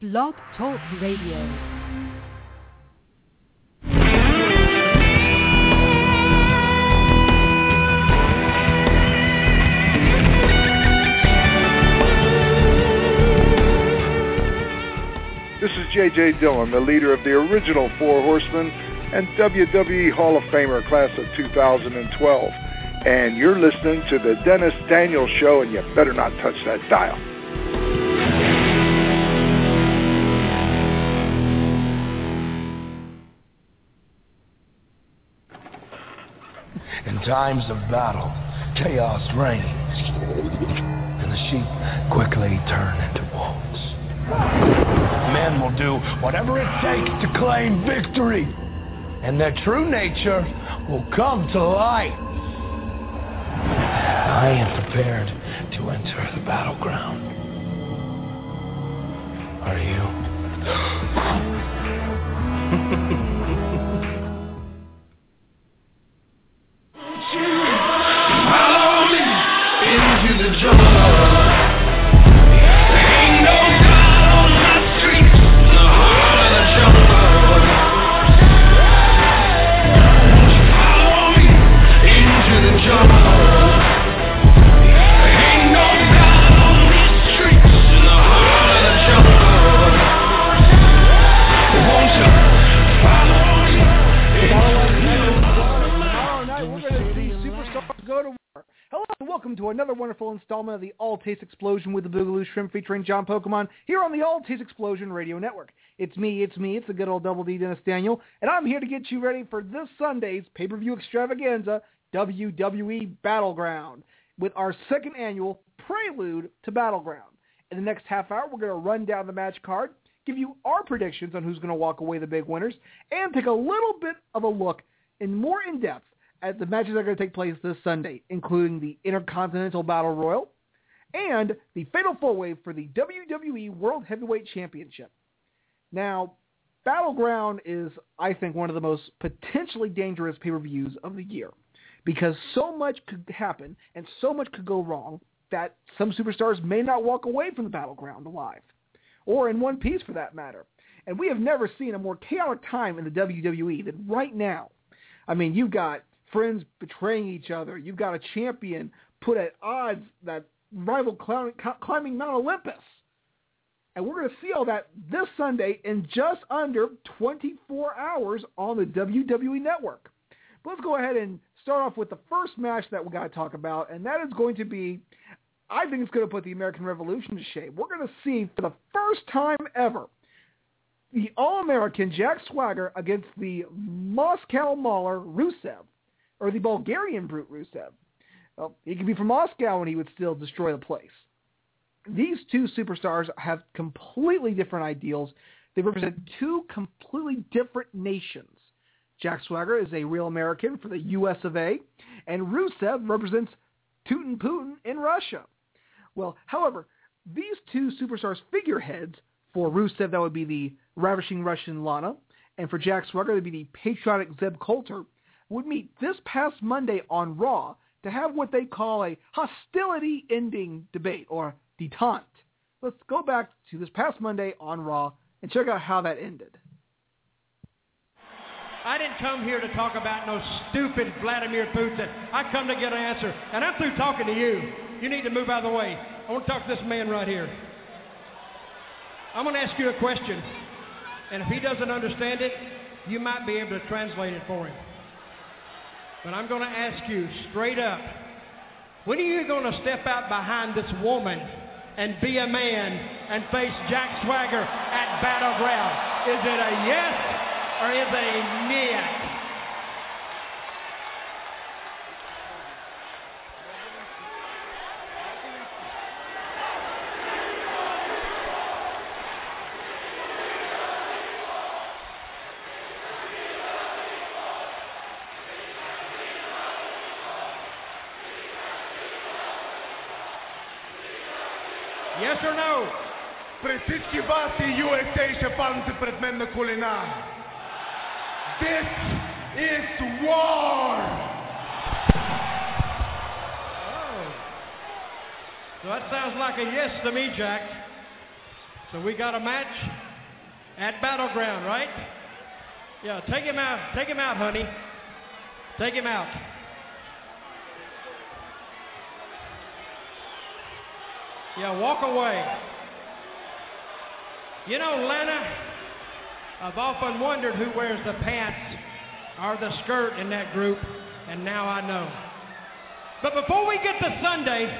Blog Talk Radio. This is J.J. Dillon, the leader of the original Four Horsemen and WWE Hall of Famer class of 2012. And you're listening to the Dennis Daniels Show, and you better not touch that dial. In times of battle, chaos reigns, and the sheep quickly turn into wolves. Men will do whatever it takes to claim victory, and their true nature will come to light. I am prepared to enter the battleground. Are you? superstars go to war. Hello and welcome to another wonderful installment of the All Taste Explosion with the Boogaloo Shrimp featuring John Pokemon here on the All Taste Explosion Radio Network. It's me, it's me, it's the good old Double D Dennis Daniel, and I'm here to get you ready for this Sunday's pay-per-view extravaganza, WWE Battleground, with our second annual prelude to Battleground. In the next half hour, we're going to run down the match card, give you our predictions on who's going to walk away the big winners, and take a little bit of a look in more in at the matches are going to take place this Sunday, including the Intercontinental Battle Royal and the Fatal Four Way for the WWE World Heavyweight Championship. Now, Battleground is, I think, one of the most potentially dangerous pay-per-views of the year because so much could happen and so much could go wrong that some superstars may not walk away from the Battleground alive or in one piece for that matter. And we have never seen a more chaotic time in the WWE than right now. I mean, you've got friends betraying each other. You've got a champion put at odds that rival climbing Mount Olympus. And we're going to see all that this Sunday in just under 24 hours on the WWE Network. But let's go ahead and start off with the first match that we got to talk about, and that is going to be, I think it's going to put the American Revolution to shame. We're going to see for the first time ever the All-American Jack Swagger against the Moscow Mauler Rusev, or the Bulgarian Brute Rusev. Well, he could be from Moscow and he would still destroy the place. These two superstars have completely different ideals. They represent two completely different nations. Jack Swagger is a real American for the U.S. of A., and Rusev represents Putin Putin in Russia. Well, however, these two superstars' figureheads, for Rusev that would be the ravishing Russian Lana, and for Jack Swagger that would be the patriotic Zeb Colter, would meet this past Monday on Raw to have what they call a hostility ending debate, or detente. Let's go back to this past Monday on Raw and check out how that ended. I didn't come here to talk about no stupid Vladimir Putin. I come to get an answer, and I'm through talking to you. You need to move out of the way. I want to talk to this man right here. I'm going to ask you a question, and if he doesn't understand it, you might be able to translate it for him. But I'm going to ask you straight up when are you going to step out behind this woman and be a man and face Jack Swagger at Battleground? Is it a yes or is it a yes? or no? Пред всички вас и USA ще паднете пред мен на колена. This is war! So that sounds like a yes to me, Jack. So we got a match at Battleground, right? Yeah, take him out. Take him out, honey. Take him out. Yeah, walk away. You know, Lana, I've often wondered who wears the pants or the skirt in that group, and now I know. But before we get to Sunday,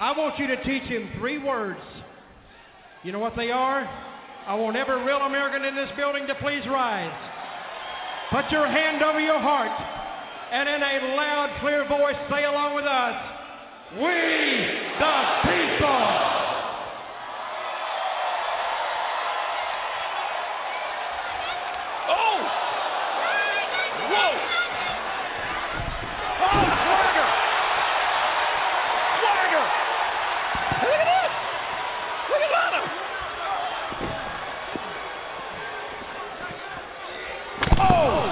I want you to teach him three words. You know what they are? I want every real American in this building to please rise. Put your hand over your heart and in a loud, clear voice say along with us, We the people! Oh! Whoa! Oh, Swagger! Swagger! Look at this! Look at Lana! Oh!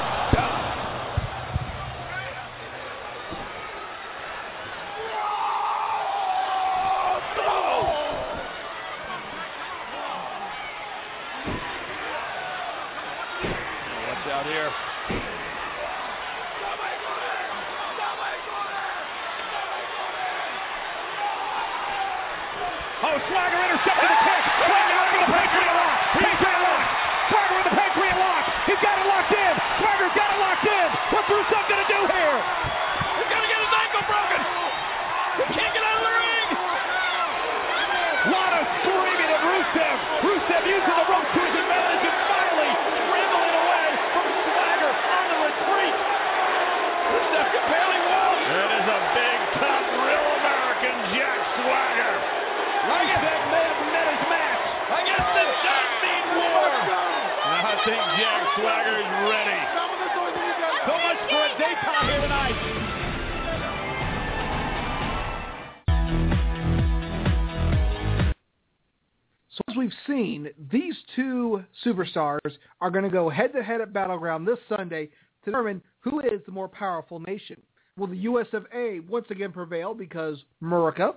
Watch out here. Oh, Swagger intercepted the kick. Swagger with the Patriot lock. Patriot lock. Swagger with the Patriot lock. He's got it locked in. Swagger's got it locked in. What's Rusev going to do here? He's going to get his ankle broken. He can't get out of the ring. Lana screaming at Rusev. Rusev using the rope to his advantage and finally scrambling away from Swagger on the retreat. Rusev can barely walk. That is a big, tough, real American Jack Swagger. Rusev may have met his match. I guess this does mean war. I think Jack Swagger is ready. So much for a daytime here tonight. So as we've seen, these two superstars are going to go head-to-head at Battleground this Sunday to determine who is the more powerful nation. Will the US of A once again prevail because America?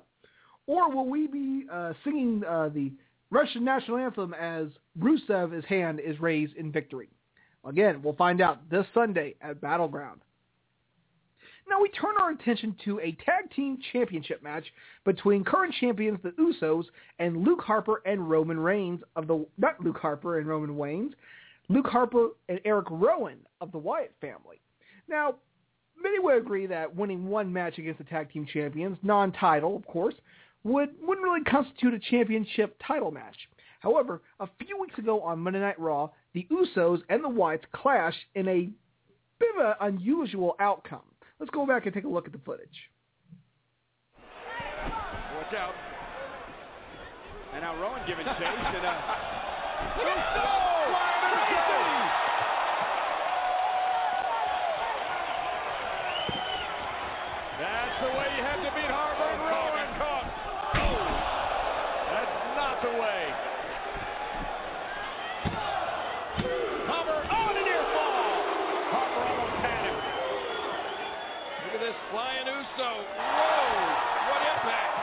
Or will we be uh, singing uh, the Russian national anthem as Rusev's hand is raised in victory? Again, we'll find out this Sunday at Battleground. Now we turn our attention to a tag team championship match between current champions the Usos and Luke Harper and Roman Reigns of the not Luke Harper and Roman Reigns, Luke Harper and Eric Rowan of the Wyatt family. Now, many would agree that winning one match against the tag team champions, non-title of course, would wouldn't really constitute a championship title match. However, a few weeks ago on Monday Night Raw, the Usos and the Wyatts clashed in a bit of an unusual outcome. Let's go back and take a look at the footage. Watch out. And now Rowan giving chase. and, uh, That's the way you have to beat Harper and Rowan. Oh, that's not the way. Harper on a near fall. Harper almost had him. Look at this flying Uso. Whoa, what impact.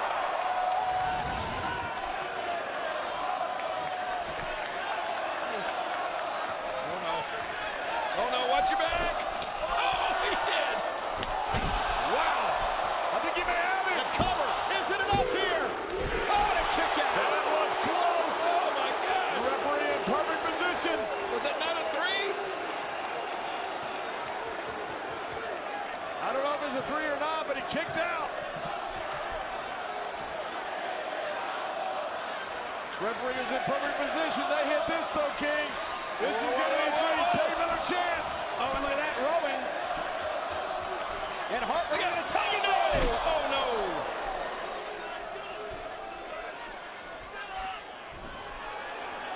Oh no. Oh no, watch your back. Oh, he did. Wow. I think he may have it. The cover. Is it enough here? Oh, and a kick out. That was close. Oh, my God. Referee in perfect position. Was it not a three? I don't know if it's a three or not, but he kicked out. Referee is in perfect position. They hit this, though, King. This is going to be three. Take another chance. Oh, and look at that, Rowan. And Harper got a tie. No! Oh, no.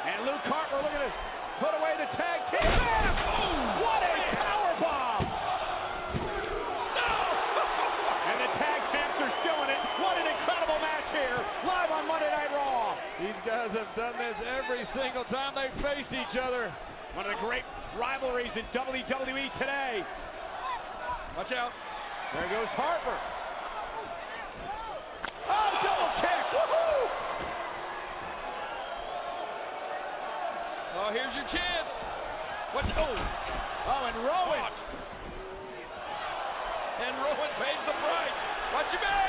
And Luke Harper, look at this. Put away the tag team. Oh, what a power bomb. No! and the tag champs are showing it. What an incredible match here. Live on Monday Night Raw. These guys have done this every single time they faced each other. One of the great rivalries in WWE today. Watch out. There goes Harper. Oh, double kick. Woohoo! Oh, here's your chance. What? Oh, oh, and Rowan. And Rowan pays the price. Watch your back.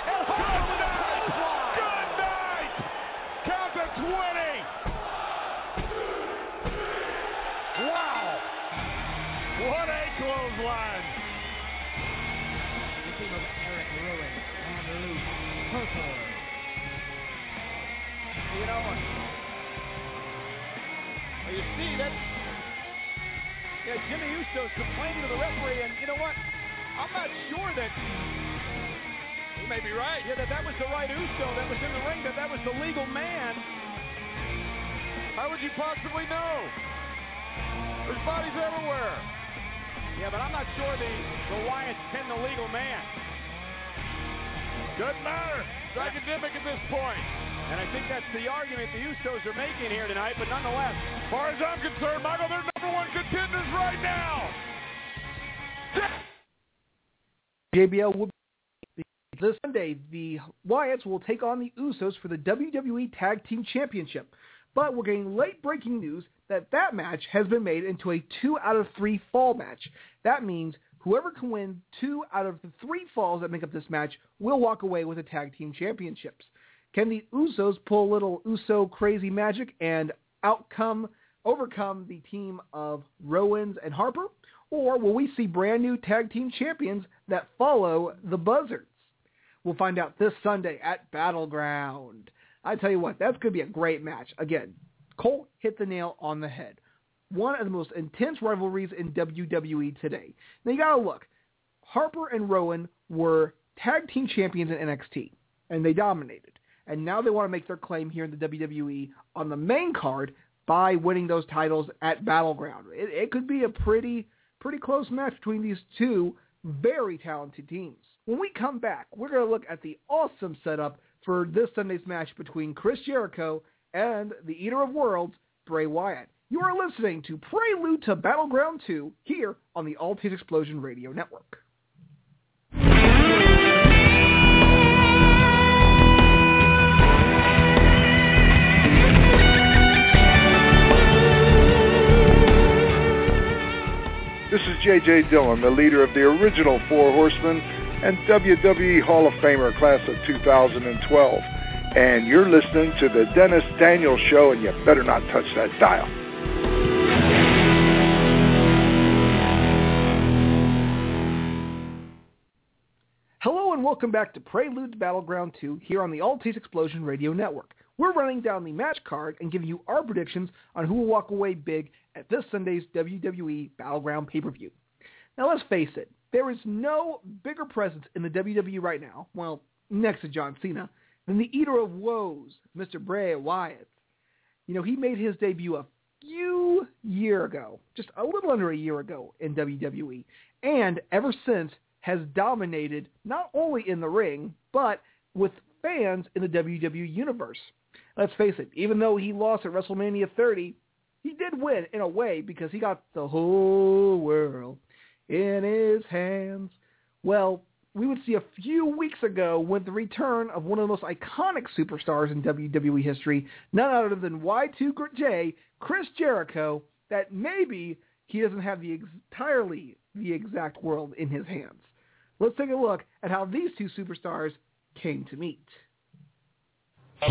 You know, well, you see that. Yeah, Jimmy Uso's complaining to the referee, and you know what? I'm not sure that. He may be right. Yeah, that that was the right Uso that was in the ring, that that was the legal man. How would you possibly know? There's bodies everywhere. Yeah, but I'm not sure the, the Wyatts pin the legal man. Doesn't matter. It's academic at this point. And I think that's the argument the Usos are making here tonight, but nonetheless. As far as I'm concerned, Michael, they're number one contenders right now. JBL will be this Sunday. The Wyatts will take on the Usos for the WWE Tag Team Championship. But we're getting late breaking news that that match has been made into a two out of three fall match. That means whoever can win two out of the three falls that make up this match will walk away with the tag team championships. Can the Usos pull little Uso crazy magic and outcome, overcome the team of Rowans and Harper? Or will we see brand new tag team champions that follow the Buzzards? We'll find out this Sunday at Battleground. I tell you what, that's going to be a great match. Again, Cole hit the nail on the head. One of the most intense rivalries in WWE today. Now you got to look. Harper and Rowan were tag team champions in NXT, and they dominated. And now they want to make their claim here in the WWE on the main card by winning those titles at Battleground. It, it could be a pretty, pretty close match between these two very talented teams. When we come back, we're going to look at the awesome setup for this Sunday's match between Chris Jericho and the Eater of Worlds, Bray Wyatt. You are listening to Prelude to Battleground 2 here on the All Explosion Radio Network. This is J.J. Dillon, the leader of the original Four Horsemen and WWE Hall of Famer class of 2012. And you're listening to the Dennis Daniels Show, and you better not touch that dial. Welcome back to Prelude to Battleground 2 here on the All Taste Explosion Radio Network. We're running down the match card and giving you our predictions on who will walk away big at this Sunday's WWE Battleground pay-per-view. Now let's face it, there is no bigger presence in the WWE right now, well, next to John Cena, than the Eater of Worlds, Mr. Bray Wyatt. You know, he made his debut a few year ago, just a little under a year ago in WWE, and ever since has dominated not only in the ring, but with fans in the WWE universe. Let's face it, even though he lost at WrestleMania 30, he did win in a way because he got the whole world in his hands. Well, we would see a few weeks ago with the return of one of the most iconic superstars in WWE history, none other than Y2J, Chris Jericho, that maybe he doesn't have the entirely the exact world in his hands. Let's take a look at how these two superstars came to meet. The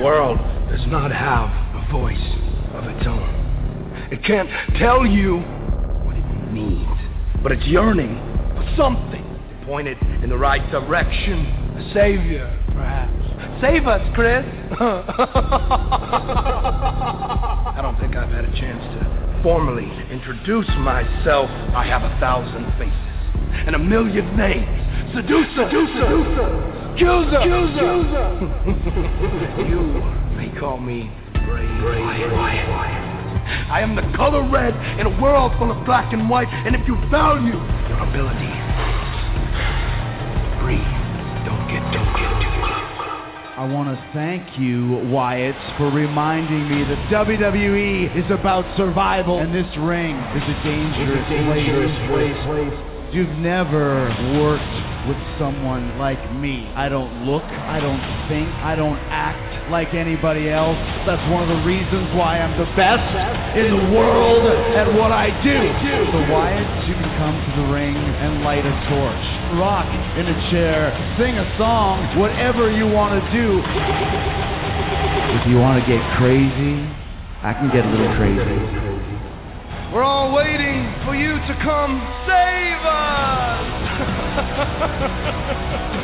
world does not have a voice of its own. It can't tell you what it needs, but it's yearning for something pointed in the right direction. A savior, perhaps. Save us, Chris. I don't think I've had a chance to formally introduce myself. I have a thousand faces and a million names. Seducer, seducer, seducer. Accuser! Accuser! you may call me Bray Wyatt. Wyatt. I am the color red in a world full of black and white, and if you value your ability, breathe. I want to thank you, Wyatt, for reminding me that WWE is about survival, and this ring is a dangerous, dangerous place. place. You've never worked with someone like me. I don't look, I don't think, I don't act like anybody else. That's one of the reasons why I'm the best in the world at what I do. So Wyatt, you can come to the ring and light a torch, rock in a chair, sing a song, whatever you want to do. If you want to get crazy, I can get a little crazy. We're all waiting for you to come save us.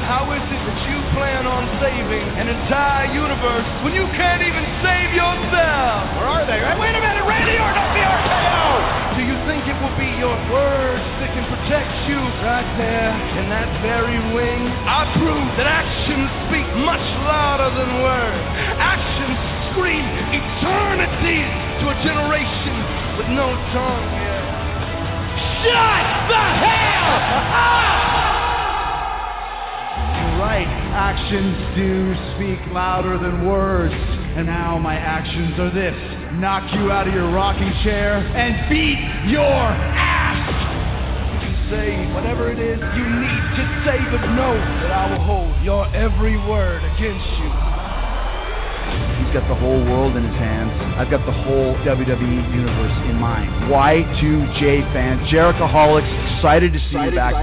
How is it that you plan on saving an entire universe when you can't even save yourself? Where are they? Wait a minute, Randy Orton the RKO! Do you think it will be your words that can protect you right there in that very ring? I prove that actions speak much louder than words. Actions scream eternity to a generation with no tongue. Shut the hell You're right. Actions do speak louder than words. And now my actions are this. Knock you out of your rocking chair and beat your ass! Say whatever it is you need to say, but know that I will hold your every word against you. He's got the whole world in his hands. I've got the whole WWE universe in mind. Y2J fans, Jericho Jerichoholics, excited to see you back.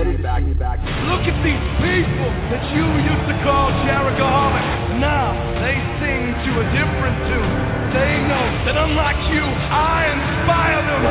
Look at these people that you used to call Jericho Jerichoholics. Now they sing to a different tune. They know that unlike you, I inspire them.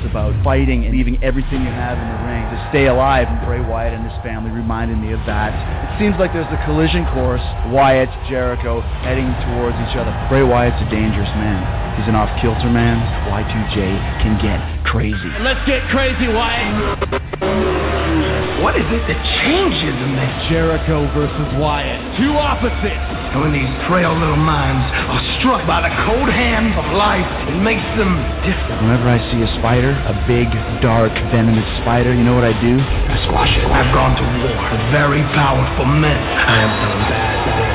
It's about fighting and leaving everything you have in the ring to stay alive. And Bray Wyatt and his family reminded me of that. It seems like there's a collision course. Wyatt, Jericho heading towards each other. Bray Wyatt's a dangerous man. He's an off-kilter man. Y2J can get crazy. Let's get crazy, Wyatt. What is it that changes in man? Jericho versus Wyatt. Two opposites. And when these frail little minds are struck by the cold hand of life, it makes them different. Whenever I see a spider, a big, dark, venomous spider, you know what I do? I squash it. I've gone to war with very powerful men. I have done bad things to people.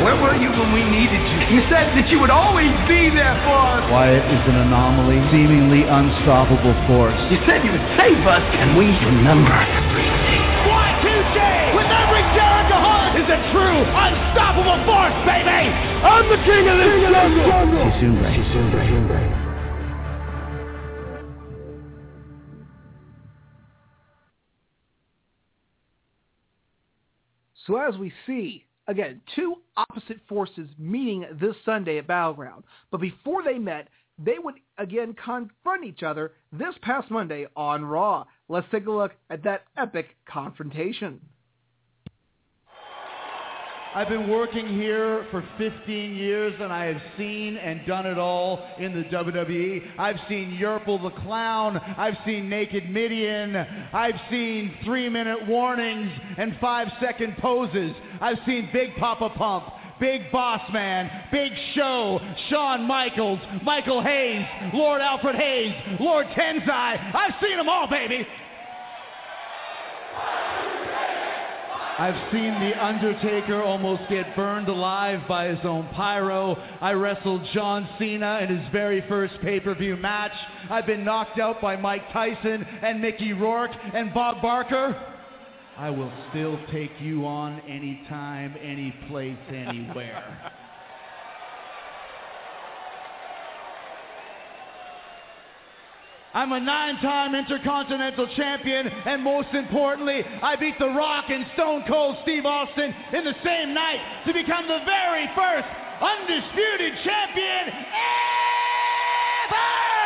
Where were you when we needed you? You said that you would always be there for us. Wyatt is an anomaly, seemingly unstoppable force. You said you would save us, and we remember everything. Y2J with every Jerichoholic is a true unstoppable force, baby! I'm the king of this jungle! See you soon, Ray. See soon, Ray. So as we see, again, two opposite forces meeting this Sunday at Battleground. But before they met, they would again confront each other this past Monday on Raw. Let's take a look at that epic confrontation. I've been working here for 15 years and I have seen and done it all in the WWE. I've seen Yerple the Clown. I've seen Naked Mideon. I've seen three minute warnings and five second poses. I've seen Big Papa Pump. Big Boss Man, Big Show, Shawn Michaels, Michael Hayes, Lord Alfred Hayes, Lord Tensai. I've seen them all, baby. I've seen The Undertaker almost get burned alive by his own pyro. I wrestled John Cena in his very first pay-per-view match. I've been knocked out by Mike Tyson and Mickey Rourke and Bob Barker. I will still take you on anytime, any place, anywhere. I'm a nine-time Intercontinental Champion, and most importantly, I beat The Rock and Stone Cold Steve Austin in the same night to become the very first undisputed champion ever!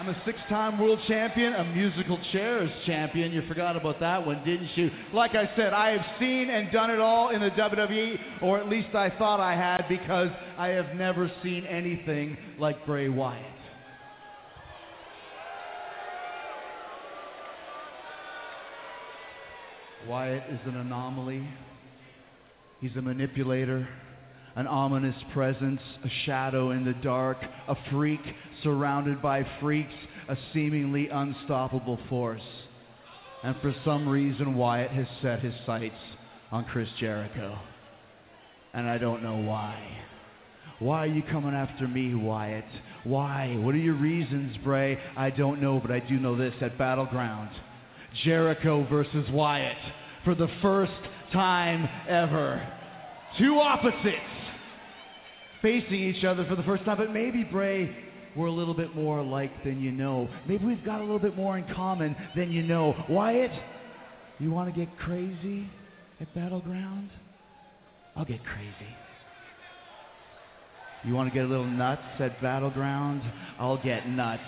I'm a six-time world champion, a musical chairs champion. You forgot about that one, didn't you? Like I said, I have seen and done it all in the WWE, or at least I thought I had, because I have never seen anything like Bray Wyatt. Wyatt is an anomaly. He's a manipulator, an ominous presence, a shadow in the dark, a freak surrounded by freaks, a seemingly unstoppable force. And for some reason, Wyatt has set his sights on Chris Jericho. And I don't know why. Why are you coming after me, Wyatt? Why? What are your reasons, Bray? I don't know, but I do know this at Battleground. Jericho versus Wyatt for the first time ever. Two opposites facing each other for the first time, but maybe Bray, we're a little bit more alike than you know. Maybe we've got a little bit more in common than you know. Wyatt, you want to get crazy at Battleground? I'll get crazy. You want to get a little nuts at Battleground? I'll get nuts.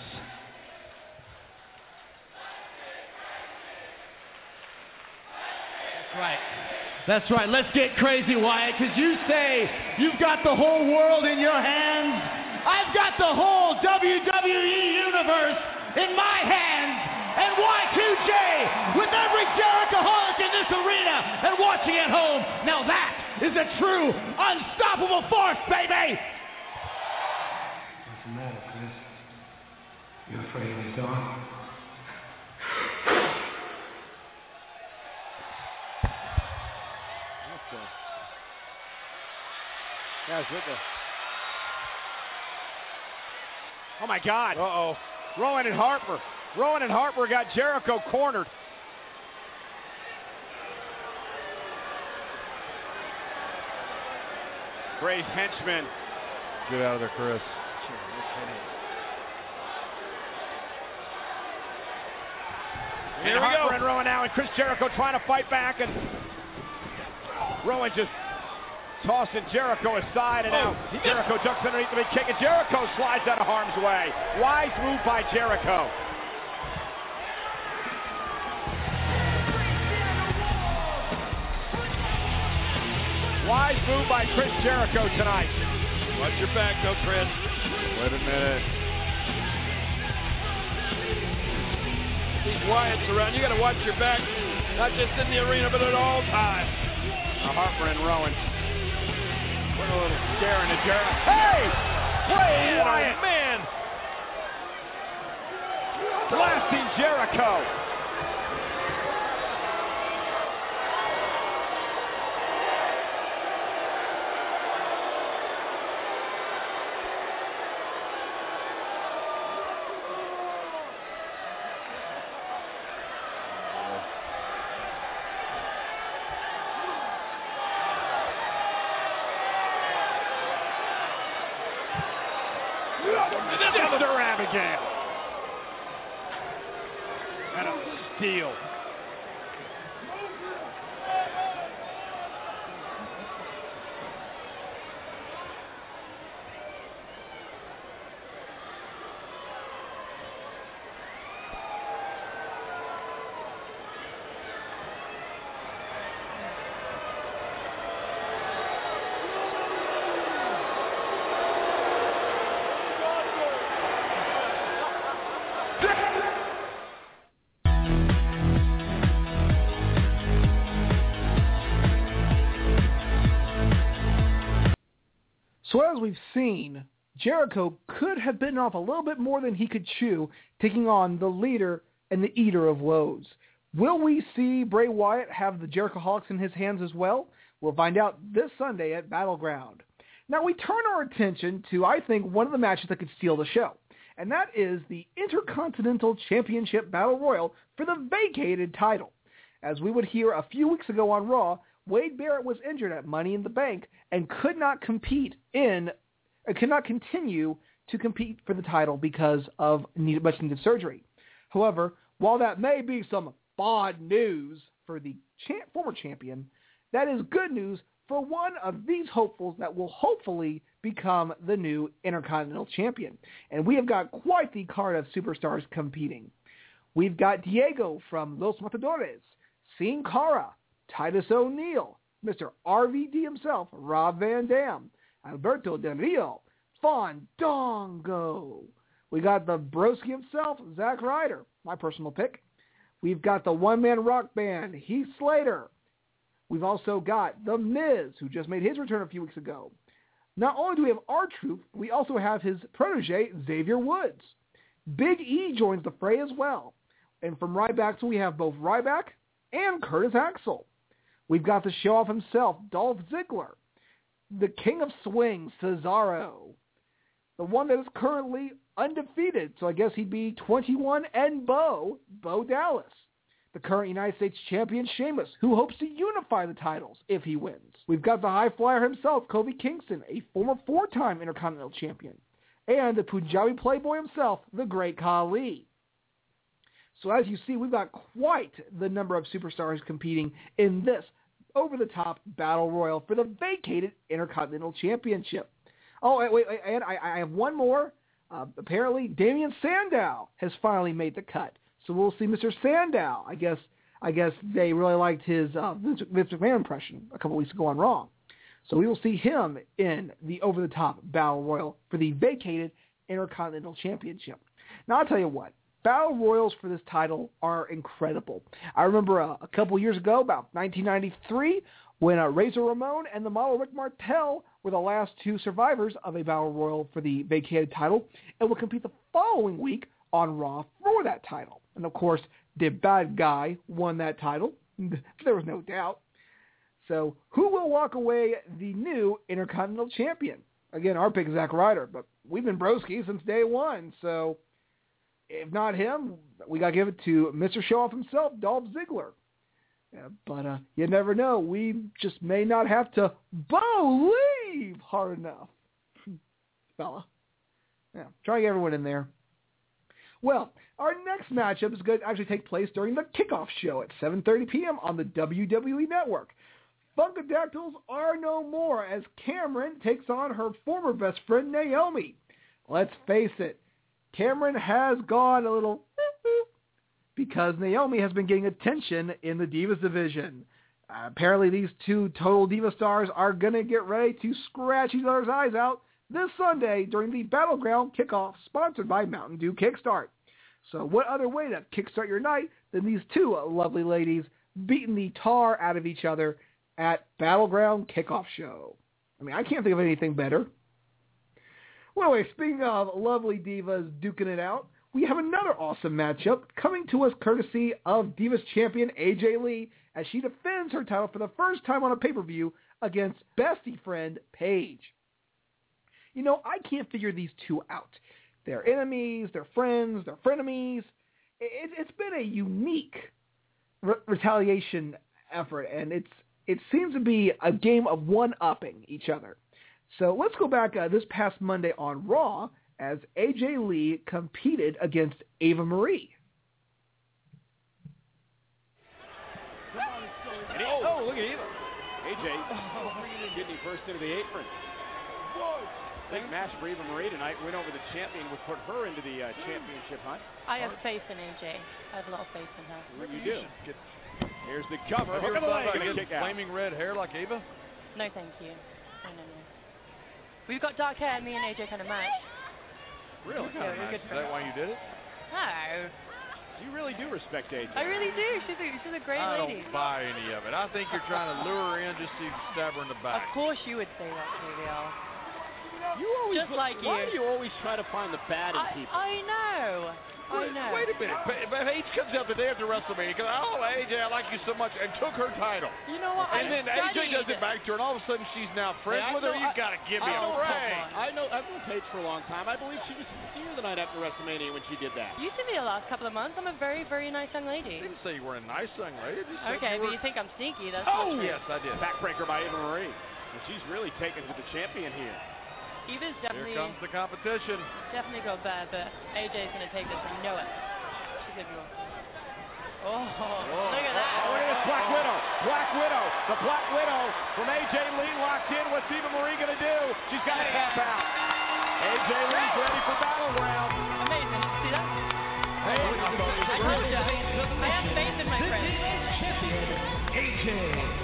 That's right. That's right. Let's get crazy, Wyatt, because you say you've got the whole world in your hands. I've got the whole WWE universe in my hands. And Y2J with every Jerichoholic in this arena and watching at home. Now that is a true unstoppable force, baby. Guys, with the. Oh my God. Uh oh. Rowan and Harper. Rowan and Harper got Jericho cornered. Bray's henchman. Get out of there, Chris. Here and Harper and Rowan now, and Chris Jericho trying to fight back, and Rowan just tossing Jericho aside, and now Oh, Jericho ducks underneath the big kick, and Jericho slides out of harm's way. Wise move by Jericho. Wise move by Chris Jericho tonight. Watch your back, though, Chris. Wait a minute. These Wyatts around. You got to watch your back, not just in the arena, but at all times. Now Harper and Rowan. Little Jericho. Hey! Bray Man, oh, Wyatt! man. Blasting Jericho. Sister Abigail. And a steal. As we've seen, Jericho could have bitten off a little bit more than he could chew, taking on the leader and the eater of worlds. Will we see Bray Wyatt have the Jericho Jerichoholics in his hands as well? We'll find out this Sunday at Battleground. Now we turn our attention to, I think, one of the matches that could steal the show, and that is the Intercontinental Championship Battle Royal for the vacated title. As we would hear a few weeks ago on Raw, Wade Barrett was injured at Money in the Bank and could not compete in, could not continue to compete for the title because of needed, much needed surgery. However, while that may be some bad news for the cha- former champion, that is good news for one of these hopefuls that will hopefully become the new Intercontinental Champion. And we have got quite the card of superstars competing. We've got Diego from Los Matadores, Sin Cara, Titus O'Neil, Mr. RVD himself, Rob Van Dam, Alberto Del Rio, Fandango. We got the broski himself, Zack Ryder, my personal pick. We've got the one-man rock band, Heath Slater. We've also got The Miz, who just made his return a few weeks ago. Not only do we have our troop, we also have his protege, Xavier Woods. Big E joins the fray as well. And from Ryback, so we have both Ryback and Curtis Axel. We've got the show off himself, Dolph Ziggler. the King of Swing, Cesaro, the one that is currently undefeated. So I guess he'd be 21 and Bo, Bo Dallas. The current United States champion Sheamus, who hopes to unify the titles if he wins. We've got the high flyer himself, Kofi Kingston, a former four-time Intercontinental Champion. And the Punjabi Playboy himself, the Great Khali. So as you see, we've got quite the number of superstars competing in this over-the-top battle royal for the vacated Intercontinental Championship. Oh, wait, wait, and I, I have one more. Uh, apparently, Damien Sandow has finally made the cut. So we'll see Mr. Sandow. I guess I guess they really liked his uh, Vince McMahon impression a couple weeks ago on Raw. So we will see him in the over-the-top Battle Royal for the vacated Intercontinental Championship. Now I'll tell you what, Battle Royals for this title are incredible. I remember uh, a couple years ago, about 1993, when uh, Razor Ramon and the model Rick Martel were the last two survivors of a Battle Royal for the vacated title and will compete the following week on Raw for that title. And of course, the bad guy won that title. there was no doubt. So who will walk away the new Intercontinental Champion? Again, our pick is Zack Ryder, but we've been broski since day one. So if not him, we got to give it to Mr. Show Off himself, Dolph Ziggler. Yeah, but uh, you never know. We just may not have to believe hard enough, fella. Yeah, try to get everyone in there. Well, our next matchup is going to actually take place during the kickoff show at 7.30 p.m. on the WWE Network. Funkadactyls are no more as Cameron takes on her former best friend Naomi. Let's face it, Cameron has gone a little because Naomi has been getting attention in the Divas division. Uh, apparently these two total Diva stars are going to get ready to scratch each other's eyes out this Sunday during the Battleground kickoff sponsored by Mountain Dew Kickstart. So what other way to kickstart your night than these two lovely ladies beating the tar out of each other at Battleground Kickoff Show? I mean, I can't think of anything better. Well, anyway, speaking of lovely divas duking it out, we have another awesome matchup coming to us courtesy of Divas champion AJ Lee as she defends her title for the first time on a pay-per-view against bestie friend Paige. You know, I can't figure these two out. They're enemies, they're friends, they're frenemies. It, has been a unique re- retaliation effort, and it's it seems to be a game of one-upping each other. So let's go back uh, this past Monday on Raw as AJ Lee competed against Eva Marie. Oh, look at Eva. AJ getting first into the apron. Big match for Eva Marie tonight. Win over the champion would put her into the uh, championship hunt. I have faith in AJ. I have a lot of faith in her. What you do? Here's the cover. Hook of the leg. Kick out. Flaming red hair like Ava? No, thank you. We've got dark hair, me and AJ kind of match. Really? Yeah, we're good Is that why you did it? No. You really do respect AJ. I really do. She's a, she's a great I lady. don't buy any of it. I think you're trying to lure her in just to stab her in the back. Of course you would say that, JBL. You always Just like why you. do you always try to find the bad in I, people? I know. I Wait, wait a minute. But, but Paige comes out the day after WrestleMania because, oh, AJ, I like you so much, and took her title. You know what? And I then AJ studied. does it back to her, and all of a sudden she's now friends Hey, I with her. You've got to give me I a know- break. I know. I've known Paige for a long time. I believe she was here the night after WrestleMania when she did that. You see me the last couple of months. I'm a very, very nice young lady. I didn't say you were a nice young lady. I just said Okay, you but were... you think I'm sneaky. That's Oh, not true. Yes, I did. Backbreaker by Eva Marie. And she's really taken to the champion here. Eva's Here definitely, comes the competition. definitely got better, but AJ's going to take this. I know it. She's going to go. Oh, look at that. Oh, look at this Black Widow. Black Widow. The Black Widow from AJ Lee locked in. What's Eva Marie going to do? She's got to tap out. AJ Lee's ready for Battleground. Amazing. See that? Hey, I thought it was I told you. I have faith in my friend. AJ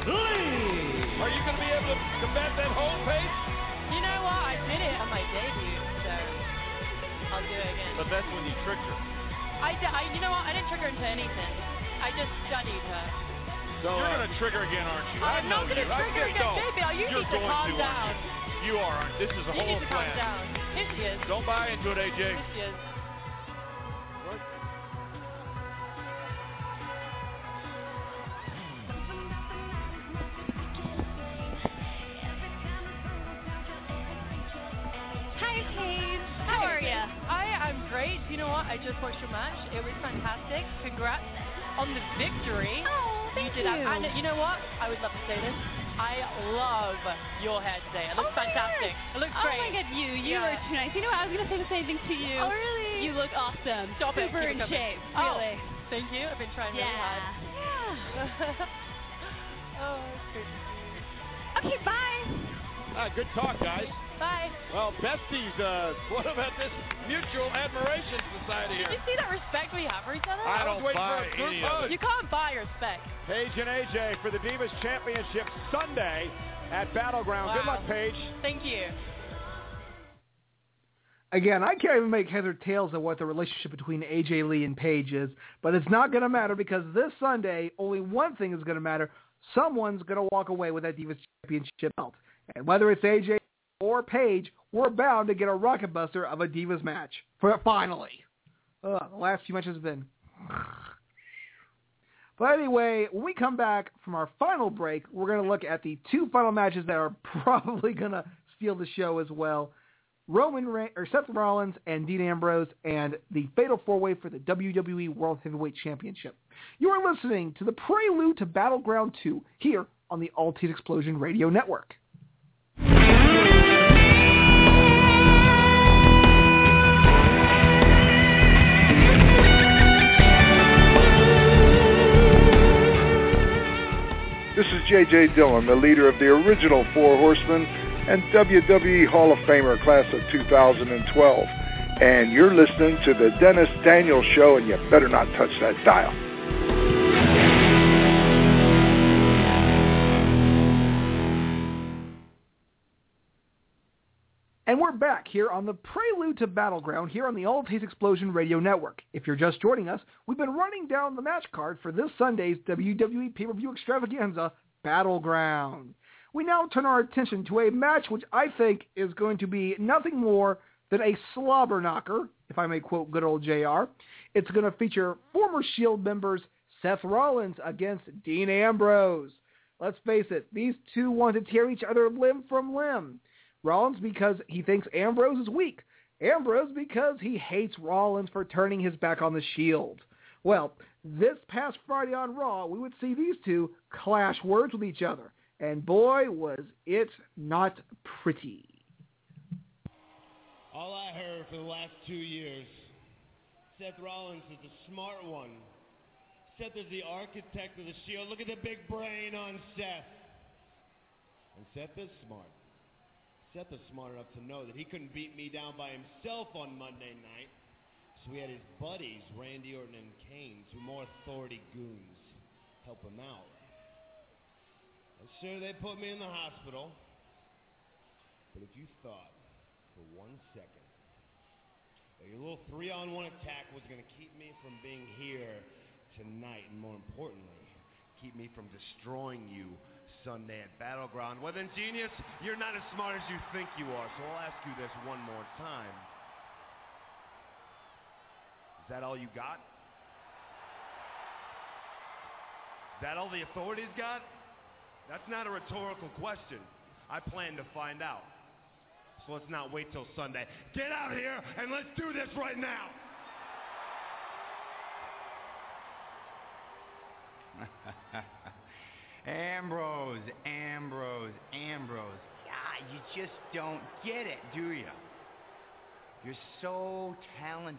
Lee. Are you going to be able to combat that whole pace? Did it on my debut, so I'll do it again. But that's when you tricked her. I, d- I, you know what? I didn't trick her into anything. I just studied her. So, You're going to trigger again, aren't you? I I'm know not going you. to I trigger just again. don't. JBL, you You're need to going calm to, aren't down. You? You are. aren't- This is a You whole need to calm down. Here she is. Don't buy into it, AJ. Here she is. It was fantastic. Congrats on the victory. Oh, thank you did you. And you know what? I would love to say this. I love your hair today. It looks Oh fantastic. God. It looks oh great. my god, you, you Yeah. were too nice. You know what? I was gonna say the same thing to you. Oh, really? You look awesome. Stop it. Super it in coming. shape. Oh, Really. Thank you. I've been trying Yeah. really hard. Yeah. oh, it's good. Okay, bye. Ah, good talk, guys. Bye. Well, besties, uh, what about this mutual admiration society Did here? you see that respect we have for each other? I don't was buy for a group any hug. of it. You can't buy respect. Paige and AJ for the Divas Championship Sunday at Battleground. Good luck, Paige. Thank you. Again, I can't even make heads or tails of what the relationship between AJ Lee and Paige is, but it's not going to matter because this Sunday, only one thing is going to matter. Someone's going to walk away with that Divas Championship belt. And whether it's AJ or Paige, we're bound to get a rocket buster of a Divas match. For finally. The last few matches have been... But anyway, when we come back from our final break, we're going to look at the two final matches that are probably going to steal the show as well. Roman Re- or Seth Rollins and Dean Ambrose and the Fatal Four Way for the WWE World Heavyweight Championship. You are listening to the prelude to Battleground 2 here on the Elite Explosion Radio Network. This is J.J. Dillon, the leader of the original Four Horsemen and WWE Hall of Famer class of 2012. And you're listening to the Dennis Daniel's Show, and you better not touch that dial. And we're back here on the Prelude to Battleground here on the All Taste Explosion Radio Network. If you're just joining us, we've been running down the match card for this Sunday's WWE pay-per-view extravaganza, Battleground. We now turn our attention to a match which I think is going to be nothing more than a slobber knocker, if I may quote good old JR. It's going to feature former Shield members Seth Rollins against Dean Ambrose. Let's face it, these two want to tear each other limb from limb. Rollins because he thinks Ambrose is weak. Ambrose because he hates Rollins for turning his back on the Shield. Well, this past Friday on Raw, we would see these two clash words with each other. And boy, was it not pretty. All I heard for the last two years, Seth Rollins is a smart one. Seth is the architect of the Shield. Look at the big brain on Seth. And Seth is smart. Seth is smart enough to know that he couldn't beat me down by himself on Monday night. So he had his buddies, Randy Orton and Kane, two more authority goons, help him out. And sure, they put me in the hospital. But if you thought for one second that your little three-on-one attack was going to keep me from being here tonight, and more importantly, keep me from destroying you Sunday at Battleground, well then, genius, you're not as smart as you think you are. So I'll ask you this one more time. Is that all you got? Is that all the authorities got? That's not a rhetorical question. I plan to find out. So let's not wait till Sunday. Get out here and let's do this right now. Ambrose, Ambrose, Ambrose. God, you just don't get it, do you? You're so talented,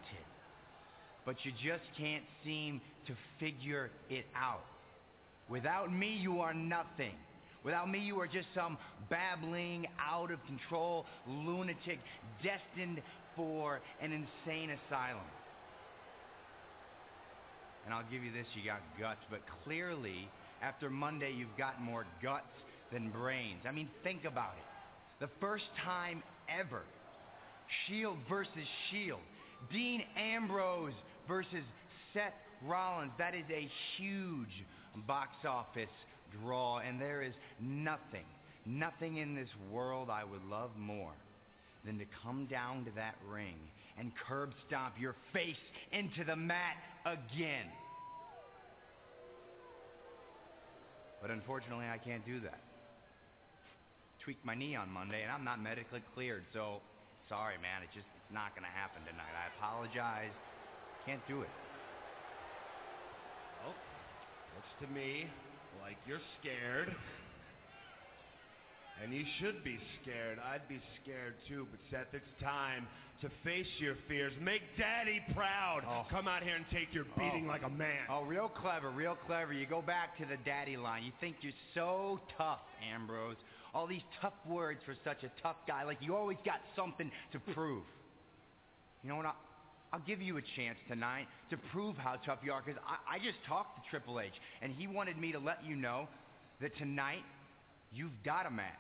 but you just can't seem to figure it out. Without me, you are nothing. Without me, you are just some babbling, out of control lunatic destined for an insane asylum. And I'll give you this, you got guts, but clearly, after Monday, you've got more guts than brains. I mean, think about it. The first time ever, Shield versus Shield. Dean Ambrose versus Seth Rollins. That is a huge box office draw, and there is nothing, nothing in this world I would love more than to come down to that ring and curb stomp your face into the mat again. But unfortunately, I can't do that. Tweaked my knee on Monday, and I'm not medically cleared, so sorry, man. It's just it's not going to happen tonight. I apologize. Can't do it. Well, looks to me like you're scared. And you should be scared. I'd be scared too. But Seth, it's time to face your fears. Make Daddy proud. Oh. Come out here and take your beating Oh. like a man. Oh, real clever, real clever. You go back to the daddy line. You think you're so tough, Ambrose. All these tough words for such a tough guy. Like you always got something to prove. You know what? I'll, I'll give you a chance tonight to prove how tough you are. Because I, I just talked to Triple H, and he wanted me to let you know that tonight you've got a match.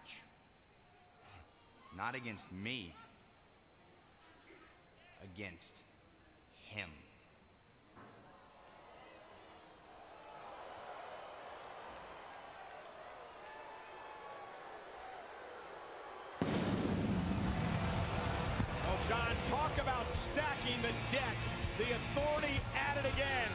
Not against me. Against him. Oh, John, talk about stacking the deck. The authority at it again.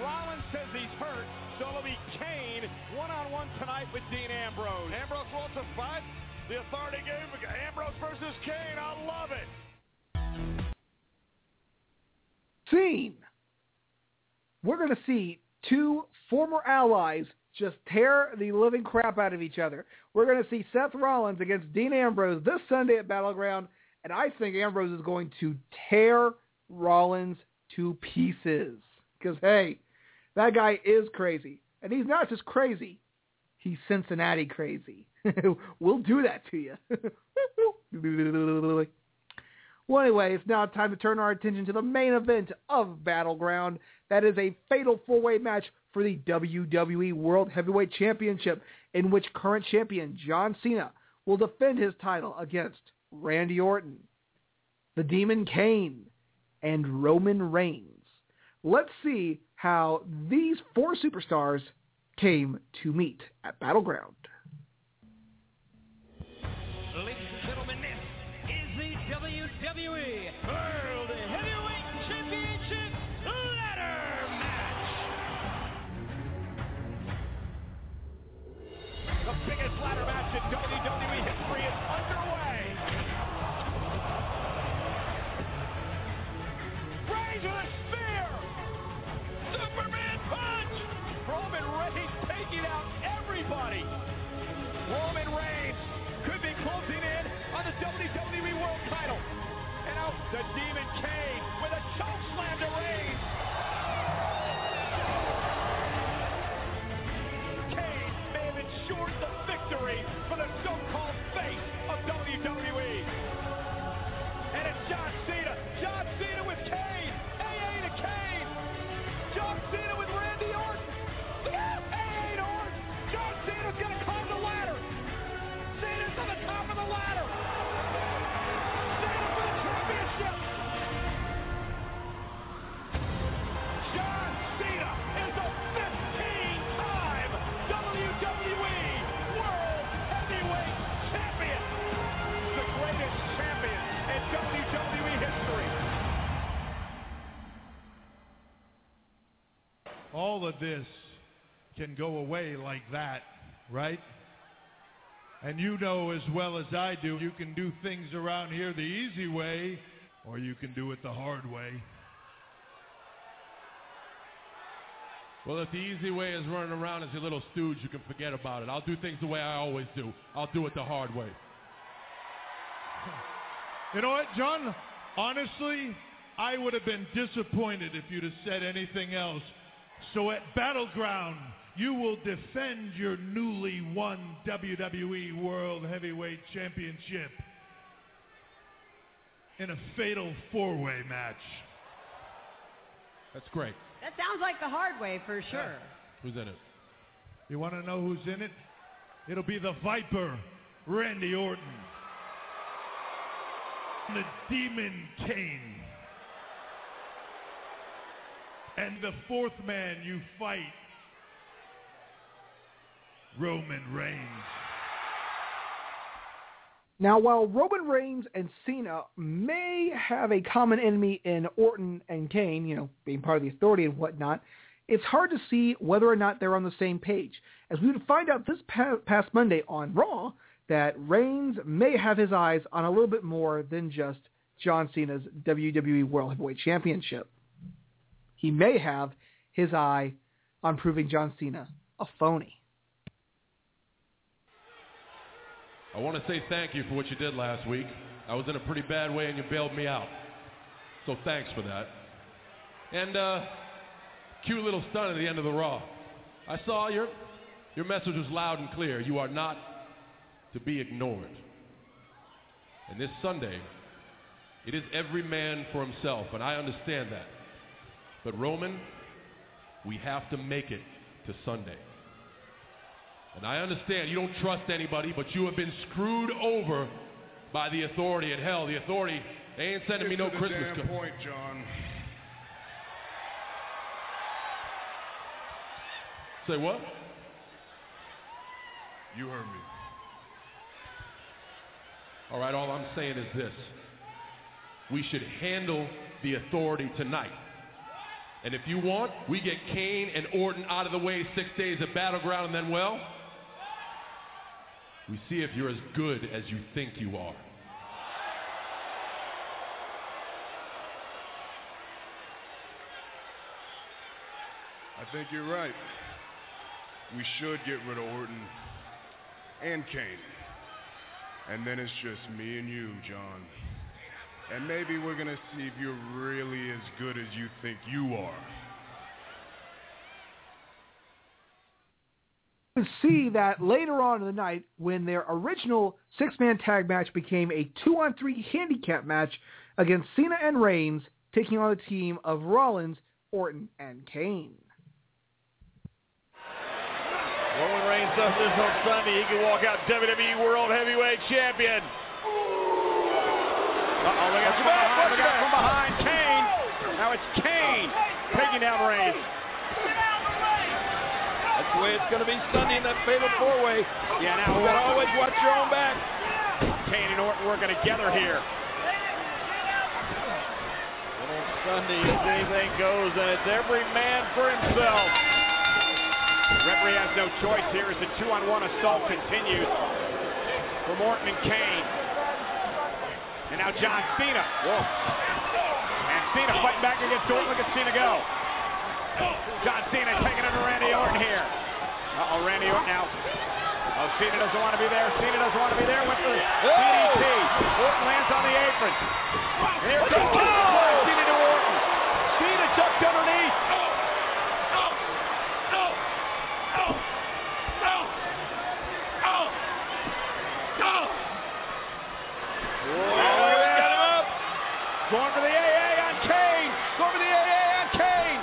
Rollins says he's hurt, so it'll be Kane one-on-one tonight with Dean Ambrose. Ambrose wants a fight. The authority game, Ambrose versus Kane. I love it. Scene. We're going to see two former allies just tear the living crap out of each other. We're going to see Seth Rollins against Dean Ambrose this Sunday at Battleground, and I think Ambrose is going to tear Rollins to pieces. Because, hey, that guy is crazy. And he's not just crazy. He's Cincinnati crazy. we'll do that to you. Well, anyway, it's now time to turn our attention to the main event of Battleground. That is a fatal four-way match for the WWE World Heavyweight Championship, in which current champion John Cena will defend his title against Randy Orton, the Demon Kane, and Roman Reigns. Let's see how these four superstars came to meet at Battleground. WWE this can go away like that, right? And you know as well as I do, you can do things around here the easy way, or you can do it the hard way. Well, if the easy way is running around as a little stooge, you can forget about it. I'll do things the way I always do. I'll do it the hard way. You know what, John? Honestly, I would have been disappointed if you'd have said anything else. So at Battleground, you will defend your newly won WWE World Heavyweight Championship in a fatal four-way match. That's great. That sounds like the hard way for sure. Who's in it? You want to know who's in it? It'll be the Viper, Randy Orton. The Demon Kane. And the fourth man you fight, Roman Reigns. Now, while Roman Reigns and Cena may have a common enemy in Orton and Kane, you know, being part of the authority and whatnot, it's hard to see whether or not they're on the same page. As we would find out this past Monday on Raw, that Reigns may have his eyes on a little bit more than just John Cena's WWE World Heavyweight Championship. He may have his eye on proving John Cena a phony. I want to say thank you for what you did last week. I was in a pretty bad way and you bailed me out. So thanks for that. And uh, cute little stunt at the end of the Raw. I saw your your message was loud and clear. You are not to be ignored. And this Sunday, it is every man for himself, and I understand that. But Roman, we have to make it to Sunday. And I understand you don't trust anybody, but you have been screwed over by the authority. And hell, the authority, they ain't sending me Get no to the Christmas damn card. point, John. Say what? You heard me. All right, all I'm saying is this. We should handle the authority tonight. And if you want, we get Kane and Orton out of the way six days at Battleground, and then, well, we see if you're as good as you think you are. I think you're right. We should get rid of Orton and Kane. And then it's just me and you, John. And maybe we're going to see if you're really as good as you think you are. can see that later on in the night when their original six-man tag match became a two-on-three handicap match against Cena and Reigns, taking on a team of Rollins, Orton, and Kane. Roman Reigns does this on Sunday. He can walk out WWE World Heavyweight Champion. Uh-oh, look out from behind. Look out from behind. Kane. Now it's Kane taking down Reigns. That's the way it's going to be Sunday in that fatal four-way. Yeah, now you got to always watch your own back. Kane and Orton working together here. And on Sunday, if anything goes, and it's every man for himself. Referee has no choice here as the two-on-one assault continues from Orton and Kane. And now John Cena. Whoa. And Cena fighting back against Orton. Look at Cena go. John Cena taking it to Randy Orton here. Uh-oh, Randy Orton now. Oh, Cena doesn't want to be there. Cena doesn't want to be there. Went for the DDT. Orton lands on the apron. And here comes oh! Cena to Orton. Cena ducked underneath. Going for the AA on Kane. Going for the AA on Kane.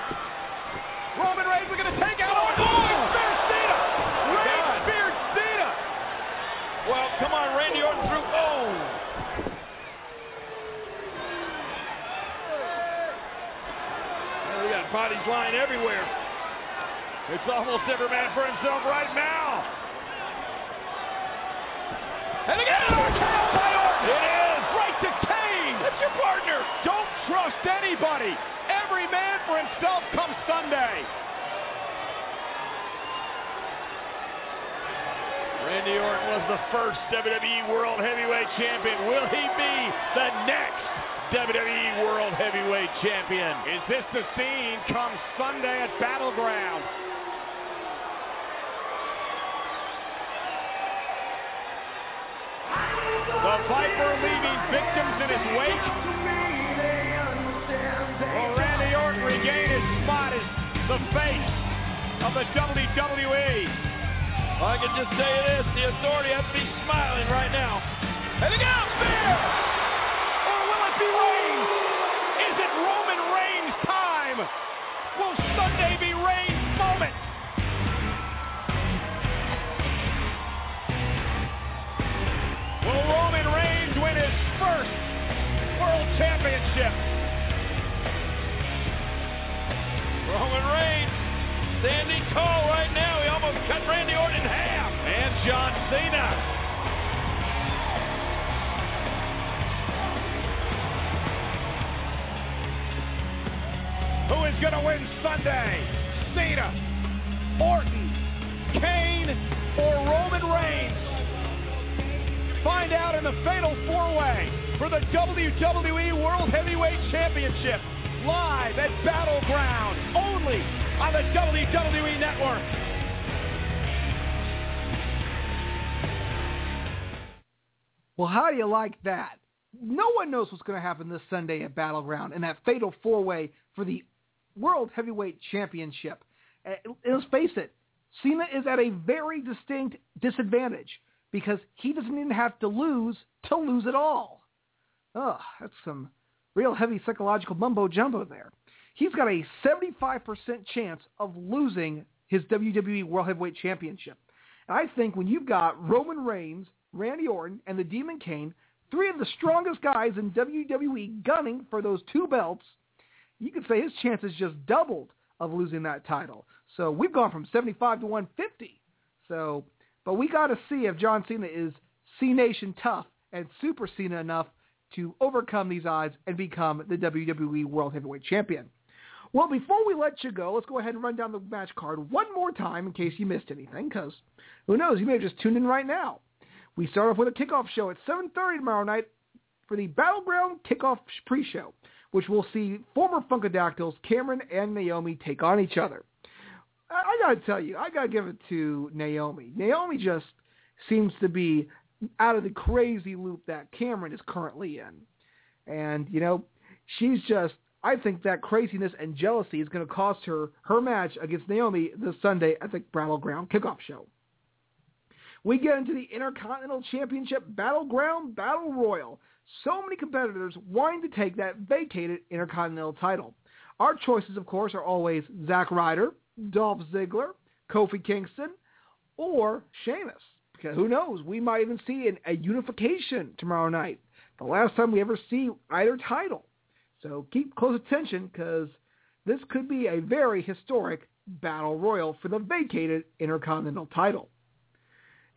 Roman Reigns looking to take out Orton. Oh, he speared Cena. Reigns speared Cena. Well, come on, Randy Orton through. Oh. Well, we got bodies lying everywhere. It's almost every man for himself right now. And again, RKO by Orton. It is right to Kane. That's your partner. Don't trust anybody. Every man for himself comes Sunday. Randy Orton was the first WWE World Heavyweight Champion. Will he be the next WWE World Heavyweight Champion? Is this the scene come Sunday at Battleground? The Viper leaving victims in his wake. Will Randy Orton regain his spot as the face of the WWE? I can just tell you this, the authority has to be smiling right now. And again, spear! Or will it be Reigns? Is it Roman Reigns' time? Will Sunday be Reigns' moment? Will Roman Reigns win his first World Championship? Roman Reigns, standing tall right now. He almost cut Randy Orton in half. And John Cena. Who is going to win Sunday? Cena, Orton, Kane, or Roman Reigns? Find out in the Fatal 4-Way for the WWE World Heavyweight Championship. live at Battleground, only on the WWE Network. Well, how do you like that? No one knows what's going to happen this Sunday at Battleground in that fatal four-way for the World Heavyweight Championship. And let's face it, Cena is at a very distinct disadvantage because he doesn't even have to lose to lose it all. Ugh, that's some real heavy psychological mumbo jumbo there. He's got a 75% chance of losing his WWE World Heavyweight Championship. And I think when you've got Roman Reigns, Randy Orton, and the Demon Kane, three of the strongest guys in WWE gunning for those two belts, you could say his chances just doubled of losing that title. So we've gone from 75 to 150. So, but we got to see if John Cena is Cenation tough and Super Cena enough to overcome these odds and become the WWE World Heavyweight Champion. Well, before we let you go, let's go ahead and run down the match card one more time in case you missed anything, because who knows, you may have just tuned in right now. We start off with a kickoff show at 7.30 tomorrow night for the Battleground Kickoff Pre-Show, which will see former Funkadactyls Cameron and Naomi take on each other. I, I gotta tell you, I gotta give it to Naomi. Naomi just seems to be out of the crazy loop that Cameron is currently in. And, you know, she's just I think that craziness and jealousy is going to cost her her match against Naomi this Sunday at the Battleground Kickoff Show. We get into the Intercontinental Championship Battleground Battle Royal. So many competitors wanting to take that vacated Intercontinental title. Our choices, of course, are always Zack Ryder, Dolph Ziggler, Kofi Kingston, or Sheamus. Because who knows? We might even see an, a unification tomorrow night. The last time we ever see either title. So keep close attention because this could be a very historic battle royal for the vacated Intercontinental title.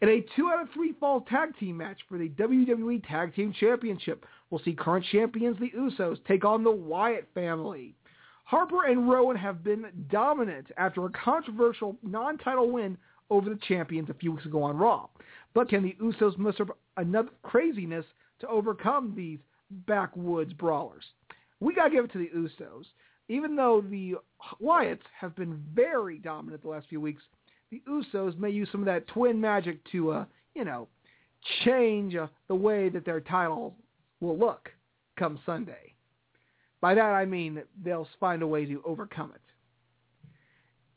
In a two out of three fall tag team match for the WWE Tag Team Championship, we'll see current champions the Usos take on the Wyatt family. Harper and Rowan have been dominant after a controversial non-title win over the champions a few weeks ago on Raw. But can the Usos muster enough craziness to overcome these backwoods brawlers? we got to give it to the Usos. Even though the Wyatts have been very dominant the last few weeks, the Usos may use some of that twin magic to, uh, you know, change uh, the way that their title will look come Sunday. By that I mean they'll find a way to overcome it.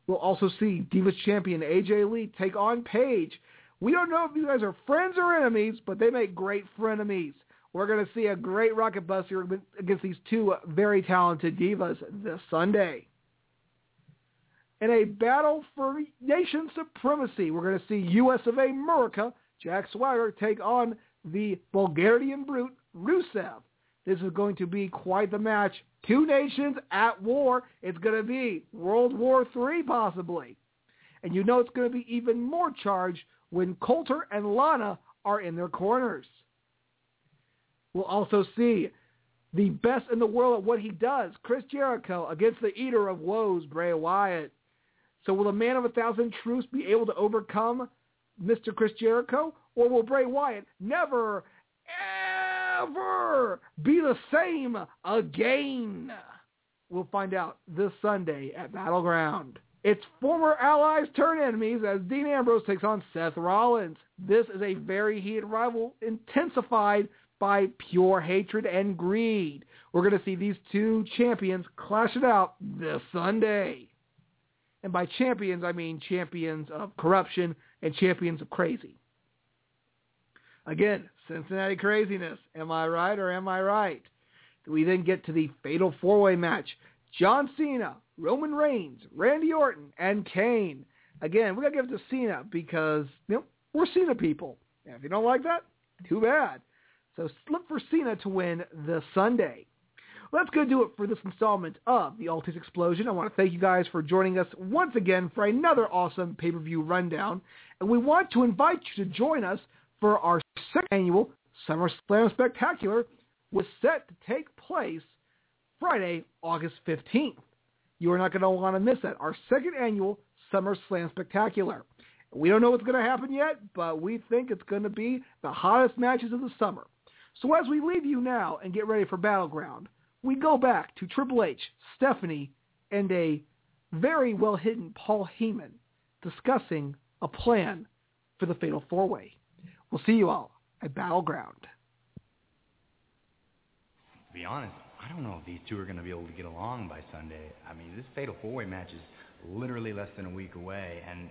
We'll also see Divas champion AJ Lee take on Paige. We don't know if these guys are friends or enemies, but they make great frenemies. We're going to see a great rocket buster against these two very talented divas this Sunday. In a battle for nation supremacy, we're going to see US of America, Jack Swagger, take on the Bulgarian brute, Rusev. This is going to be quite the match. Two nations at war. It's going to be World War III possibly. And you know it's going to be even more charged when Colter and Lana are in their corners. We'll also see the best in the world at what he does, Chris Jericho against the Eater of Worlds, Bray Wyatt. So will a man of a thousand truths be able to overcome Mr. Chris Jericho? Or will Bray Wyatt never, ever be the same again? We'll find out this Sunday at Battleground. It's former allies turn enemies as Dean Ambrose takes on Seth Rollins. This is a very heated rival intensified by pure hatred and greed. We're going to see these two champions clash it out this Sunday. And by champions, I mean champions of corruption and champions of crazy. Again, Cincinnati craziness. Am I right or am I right? We then get to the fatal four-way match. John Cena, Roman Reigns, Randy Orton, and Kane. Again, we got to give it to Cena because you know, we're Cena people. And if you don't like that, too bad. So look for Cena to win this Sunday. Going to do it for this installment of the All Taste Explosion. I want to thank you guys for joining us once again for another awesome pay-per-view rundown. And we want to invite you to join us for our second annual SummerSlam Spectacular, which is set to take place Friday, August 15th. You are not going to want to miss that. Our second annual SummerSlam Spectacular. We don't know what's going to happen yet, but we think it's going to be the hottest matches of the summer. So as we leave you now and get ready for Battleground, we go back to Triple H, Stephanie, and a very well hidden Paul Heyman discussing a plan for the Fatal Four Way. We'll see you all at Battleground. To be honest, I don't know if these two are going to be able to get along by Sunday. I mean, this Fatal Four Way match is literally less than a week away, and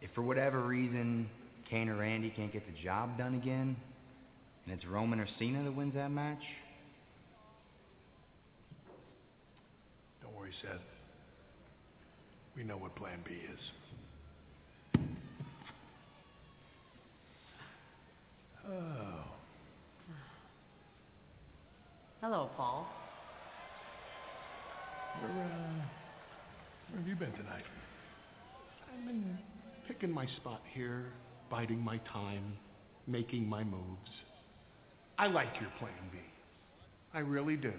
if for whatever reason Kane or Randy can't get the job done again, and it's Roman or Cena that wins that match, Don't worry, Seth. We know what Plan B is. Oh. Hello, Paul. Where, uh, where have you been tonight? I've been picking my spot here, biding my time, making my moves. I like your plan B. I really do.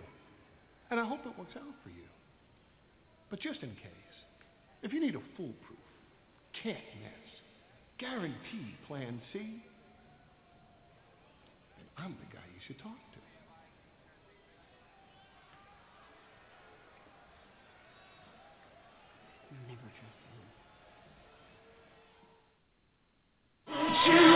And I hope it works out for you. But just in case, if you need a foolproof, can't miss, guaranteed plan C, then I'm the guy you should talk to. Never trust him.